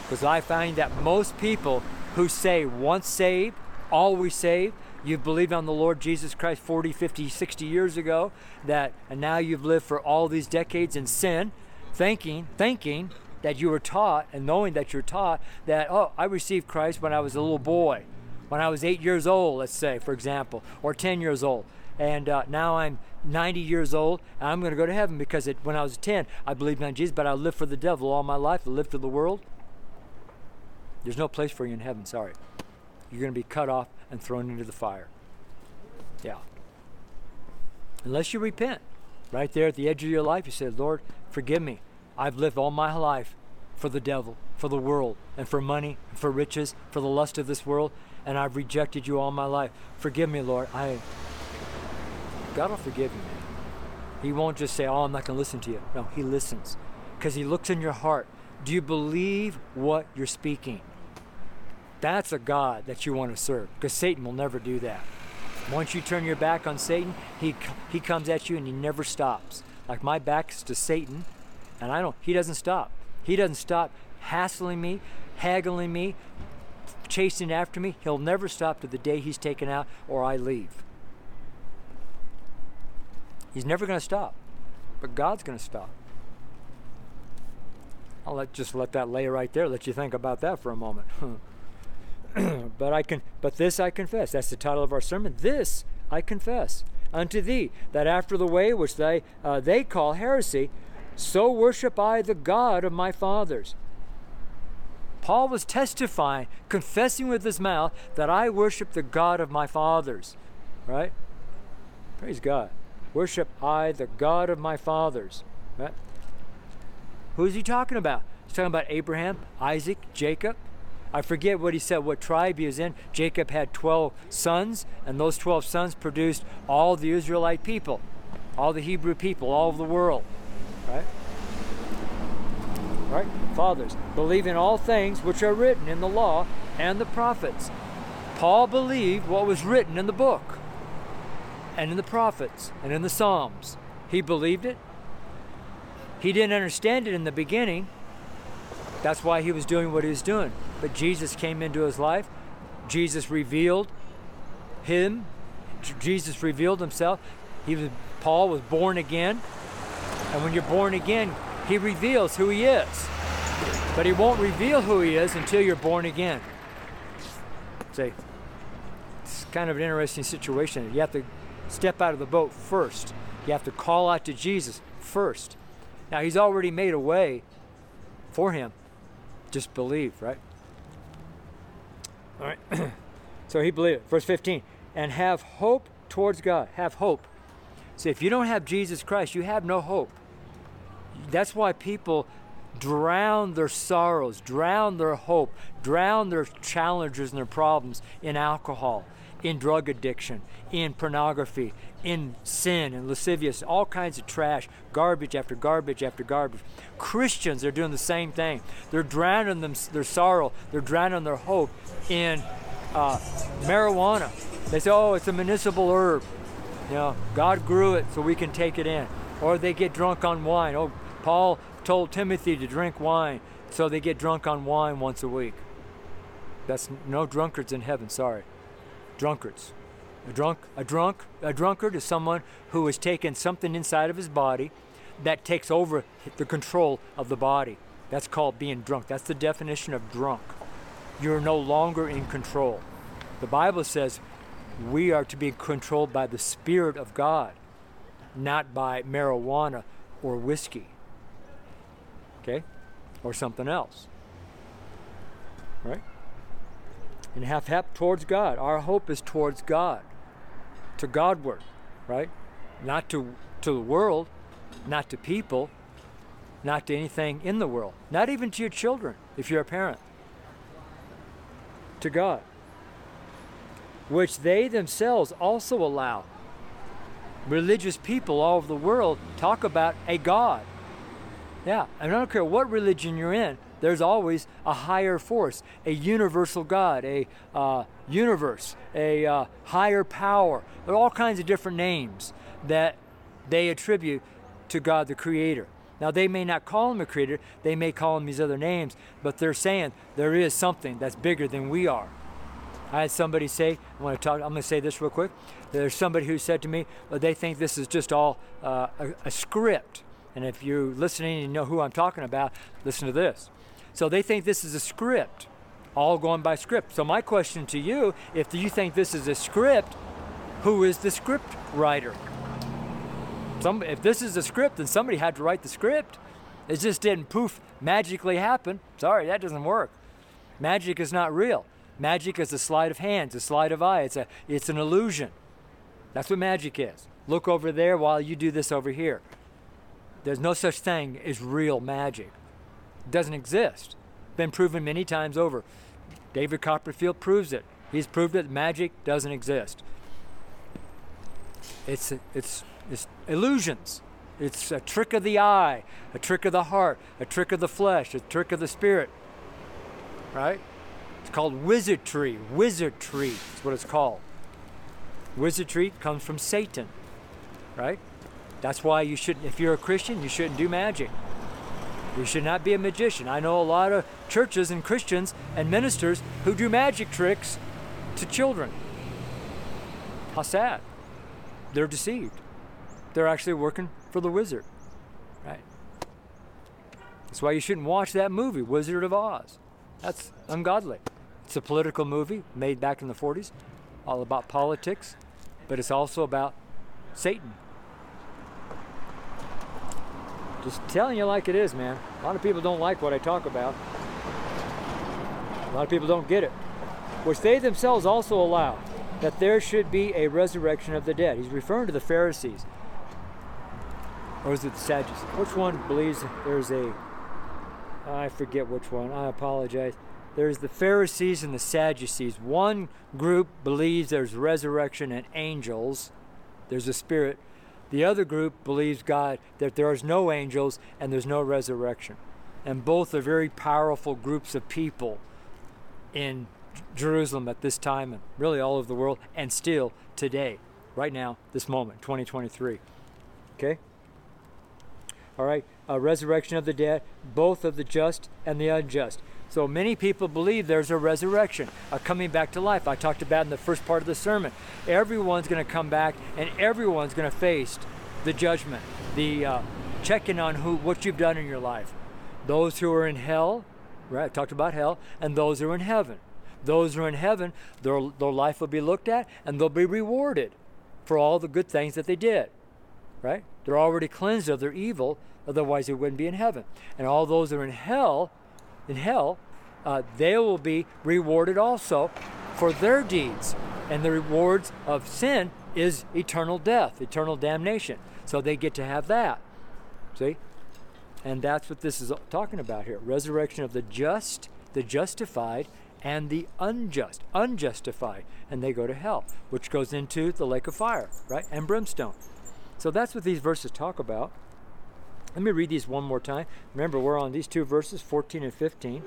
Because I find that most people who say once saved, always saved, you've believed on the Lord Jesus Christ 40, 50, 60 years ago, that and now you've lived for all these decades in sin, thinking, thinking that you were taught and knowing that you're taught that, oh, I received Christ when I was a little boy when I was eight years old, let's say, for example, or 10 years old. And uh, now I'm 90 years old, and I'm going to go to heaven because it, when I was 10, I believed in Jesus, but I lived for the devil all my life. I lived for the world. There's no place for you in heaven, sorry. You're going to be cut off and thrown into the fire. Yeah. Unless you repent. Right there at the edge of your life, you say, Lord, forgive me. I've lived all my life for the devil, for the world, and for money, and for riches, for the lust of this world and I've rejected you all my life. Forgive me, Lord. I God will forgive you, man. He won't just say, "Oh, I'm not going to listen to you." No, he listens because he looks in your heart. Do you believe what you're speaking? That's a God that you want to serve because Satan will never do that. Once you turn your back on Satan, he he comes at you and he never stops. Like my back's to Satan, and I don't. He doesn't stop. He doesn't stop hassling me, haggling me, chasing after me, he'll never stop to the day he's taken out or I leave. He's never going to stop, but God's going to stop. I'll let just let that lay right there. Let you think about that for a moment. <clears throat> but I can. But this I confess. That's the title of our sermon. This I confess unto thee that after the way which they uh, they call heresy, so worship I the God of my fathers Paul was testifying, confessing with his mouth that I worship the God of my fathers. Right? Praise God. Worship I the God of my fathers. Right? Who is he talking about? He's talking about Abraham, Isaac, Jacob. I forget what he said, what tribe he was in. Jacob had 12 sons, and those 12 sons produced all the Israelite people, all the Hebrew people, all of the world. Right? Right? Fathers, believe in all things which are written in the law and the prophets. Paul believed what was written in the book and in the prophets and in the Psalms. He believed it. He didn't understand it in the beginning. That's why he was doing what he was doing. But Jesus came into his life. Jesus revealed him. Jesus revealed himself. He was Paul was born again. And when you're born again, he reveals who he is. But he won't reveal who he is until you're born again. See, it's kind of an interesting situation. You have to step out of the boat first. You have to call out to Jesus first. Now, he's already made a way for him. Just believe, right? All right. <clears throat> so he believed. Verse 15. And have hope towards God. Have hope. See, if you don't have Jesus Christ, you have no hope. That's why people drown their sorrows, drown their hope, drown their challenges and their problems in alcohol, in drug addiction, in pornography, in sin and lascivious, all kinds of trash, garbage after garbage after garbage. Christians are doing the same thing. They're drowning them, their sorrow, they're drowning their hope in uh, marijuana. They say, oh, it's a municipal herb. You know, God grew it so we can take it in. Or they get drunk on wine. Oh, Paul told Timothy to drink wine, so they get drunk on wine once a week. That's no drunkards in heaven, sorry. Drunkards. A drunk, a drunk, a drunkard is someone who has taken something inside of his body that takes over the control of the body. That's called being drunk. That's the definition of drunk. You're no longer in control. The Bible says we are to be controlled by the Spirit of God, not by marijuana or whiskey. Okay? Or something else. Right? And have hope towards God. Our hope is towards God, to Godward, right? Not to, to the world, not to people, not to anything in the world, not even to your children if you're a parent. To God, which they themselves also allow. Religious people all over the world talk about a God. Yeah, and I don't care what religion you're in, there's always a higher force, a universal God, a uh, universe, a uh, higher power. There are all kinds of different names that they attribute to God the Creator. Now, they may not call him a creator, they may call him these other names, but they're saying there is something that's bigger than we are. I had somebody say, I want to talk, I'm going to say this real quick. There's somebody who said to me, well, they think this is just all uh, a, a script. And if you're listening and you know who I'm talking about, listen to this. So they think this is a script, all going by script. So my question to you, if you think this is a script, who is the script writer? Some, if this is a script, then somebody had to write the script. It just didn't poof magically happen. Sorry, that doesn't work. Magic is not real. Magic is a sleight of hands, a sleight of eye. It's a it's an illusion. That's what magic is. Look over there while you do this over here. There's no such thing as real magic. Doesn't exist. Been proven many times over. David Copperfield proves it. He's proved that magic doesn't exist. It's it's it's illusions. It's a trick of the eye, a trick of the heart, a trick of the flesh, a trick of the spirit. Right? It's called wizardry. Wizardry is what it's called. Wizardry comes from Satan. Right? That's why you shouldn't, if you're a Christian, you shouldn't do magic. You should not be a magician. I know a lot of churches and Christians and ministers who do magic tricks to children. How sad. They're deceived. They're actually working for the wizard. Right? That's why you shouldn't watch that movie, Wizard of Oz. That's ungodly. It's a political movie made back in the 40s, all about politics, but it's also about Satan. Just telling you like it is, man. A lot of people don't like what I talk about. A lot of people don't get it. Which they themselves also allow that there should be a resurrection of the dead. He's referring to the Pharisees. Or is it the Sadducees? Which one believes there's a I forget which one. I apologize. There's the Pharisees and the Sadducees. One group believes there's resurrection and angels, there's a spirit. The other group believes God that there is no angels and there's no resurrection. And both are very powerful groups of people in Jerusalem at this time and really all over the world and still today, right now, this moment, 2023. Okay? All right, a resurrection of the dead, both of the just and the unjust. So many people believe there's a resurrection, a coming back to life. I talked about in the first part of the sermon. Everyone's going to come back, and everyone's going to face the judgment, the uh, checking on who what you've done in your life. Those who are in hell, right? I talked about hell, and those who are in heaven. Those who are in heaven, their, their life will be looked at, and they'll be rewarded for all the good things that they did, right? They're already cleansed of their evil, otherwise they wouldn't be in heaven. And all those that are in hell in hell, uh, they will be rewarded also for their deeds. And the rewards of sin is eternal death, eternal damnation. So they get to have that. See? And that's what this is talking about here resurrection of the just, the justified, and the unjust, unjustified. And they go to hell, which goes into the lake of fire, right? And brimstone. So that's what these verses talk about. Let me read these one more time. Remember, we're on these two verses, 14 and 15,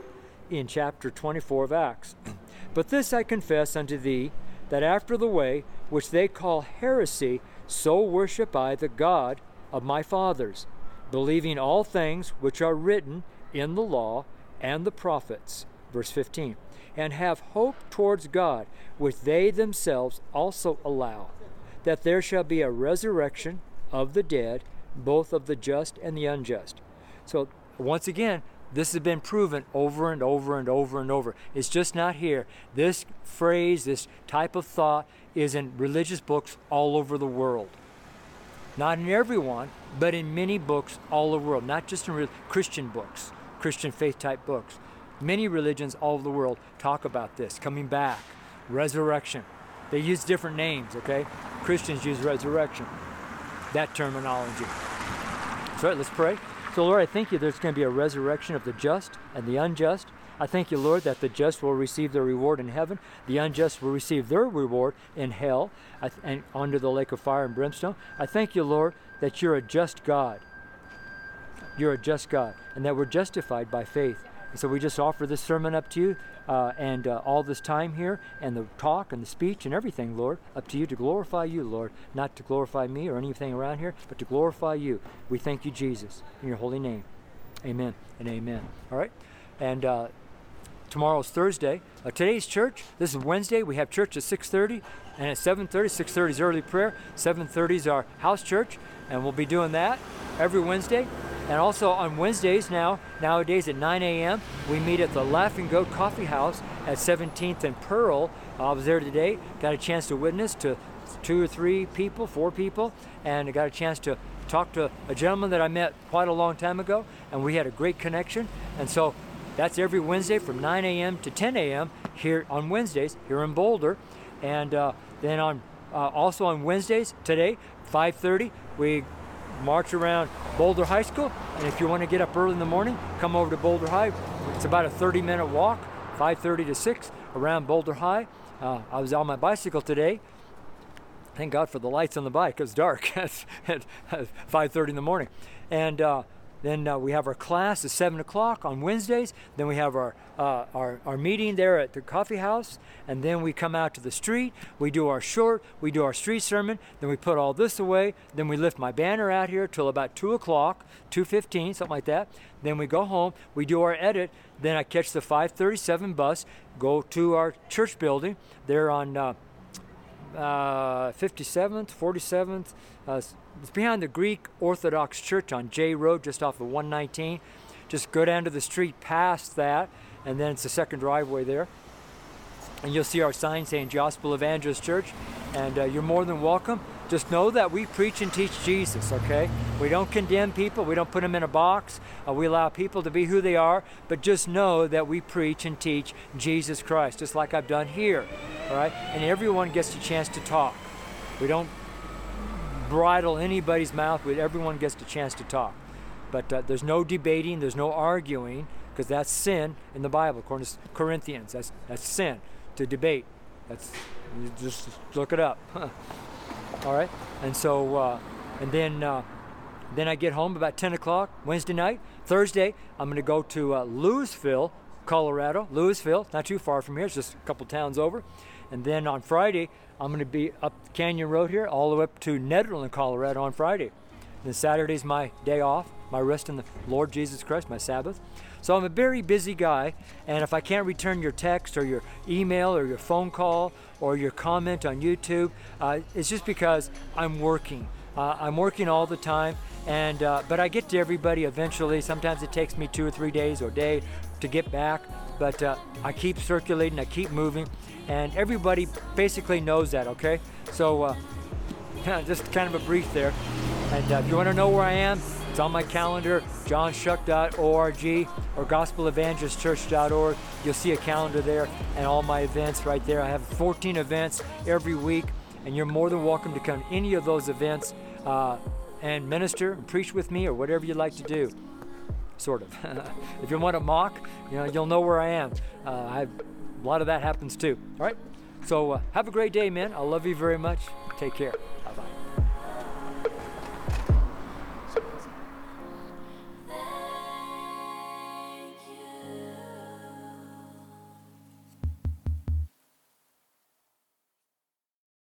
in chapter 24 of Acts. <clears throat> but this I confess unto thee, that after the way which they call heresy, so worship I the God of my fathers, believing all things which are written in the law and the prophets. Verse 15. And have hope towards God, which they themselves also allow, that there shall be a resurrection of the dead both of the just and the unjust. So, once again, this has been proven over and over and over and over. It's just not here. This phrase, this type of thought, is in religious books all over the world. Not in every one, but in many books all over the world, not just in Christian books, Christian faith type books. Many religions all over the world talk about this coming back, resurrection. They use different names, okay? Christians use resurrection that terminology. So, right, let's pray. So, Lord, I thank you there's going to be a resurrection of the just and the unjust. I thank you, Lord, that the just will receive their reward in heaven, the unjust will receive their reward in hell and under the lake of fire and brimstone. I thank you, Lord, that you're a just God. You're a just God, and that we're justified by faith. And so we just offer this sermon up to you uh, and uh, all this time here and the talk and the speech and everything, Lord, up to you to glorify you, Lord, not to glorify me or anything around here, but to glorify you. We thank you, Jesus, in your holy name. Amen and amen. All right? And uh, tomorrow's Thursday. Uh, today's church, this is Wednesday. We have church at 6.30 and at 7.30. 6.30 is early prayer. 7.30 is our house church, and we'll be doing that every Wednesday. And also on Wednesdays now, nowadays at 9 a.m., we meet at the Laughing Goat Coffee House at 17th and Pearl. I was there today, got a chance to witness to two or three people, four people, and I got a chance to talk to a gentleman that I met quite a long time ago, and we had a great connection. And so that's every Wednesday from 9 a.m. to 10 a.m. here on Wednesdays here in Boulder, and uh, then on uh, also on Wednesdays today 5:30 we march around Boulder High School. And if you want to get up early in the morning, come over to Boulder High. It's about a 30 minute walk, 5:30 to 6 around Boulder High. Uh, I was on my bicycle today. Thank God for the lights on the bike. It was dark <laughs> at, 5:30 in the morning, and uh, then uh, we have our class at 7 o'clock on Wednesdays. Then we have our, uh, our, our meeting there at the coffee house. And then we come out to the street. We do our short, we do our street sermon. Then we put all this away. Then we lift my banner out here till about 2 o'clock, 2.15, something like that. Then we go home. We do our edit. Then I catch the 537 bus, go to our church building. There on uh, 57th, 47th, uh, it's behind the Greek Orthodox Church on Jay Road, just off of 119. Just go down to the street past that, and then it's the second driveway there. And you'll see our sign saying Gospel Evangelist Church, and uh, you're more than welcome. Just know that we preach and teach Jesus, okay? We don't condemn people, we don't put them in a box. Uh, we allow people to be who they are, but just know that we preach and teach Jesus Christ, just like I've done here, all right? And everyone gets a chance to talk. We don't bridle anybody's mouth. Everyone gets a chance to talk. But uh, there's no debating, there's no arguing. because that's sin in the Bible, according to Corinthians. That's that's sin to debate. That's just look it up. <laughs> All right, and so uh, and then uh, then I get home about 10 o'clock Wednesday night. Thursday, I'm going to go to uh, Louisville, Colorado. Louisville, not too far from here, it's just a couple towns over. And then on Friday, I'm going to be up Canyon Road here, all the way up to Nederland, Colorado on Friday. And Then Saturday's my day off, my rest in the Lord Jesus Christ, my Sabbath. So I'm a very busy guy, and if I can't return your text or your email or your phone call or your comment on YouTube, uh, it's just because I'm working. Uh, I'm working all the time, and uh, but I get to everybody eventually. Sometimes it takes me two or three days or a day to get back, but uh, I keep circulating, I keep moving, and everybody basically knows that. Okay, so uh, <laughs> just kind of a brief there. And uh, if you want to know where I am, it's on my calendar, johnchoque.org or gospelevangelistchurch.org. You'll see a calendar there and all my events right there. I have 14 events every week, and you're more than welcome to come to any of those events uh, and minister and preach with me or whatever you'd like to do. Sort of. <laughs> if you want to mock, you know, you'll know where I am. Uh, I have, a lot of that happens too. All right? So uh, have a great day, man. I love you very much. Take care.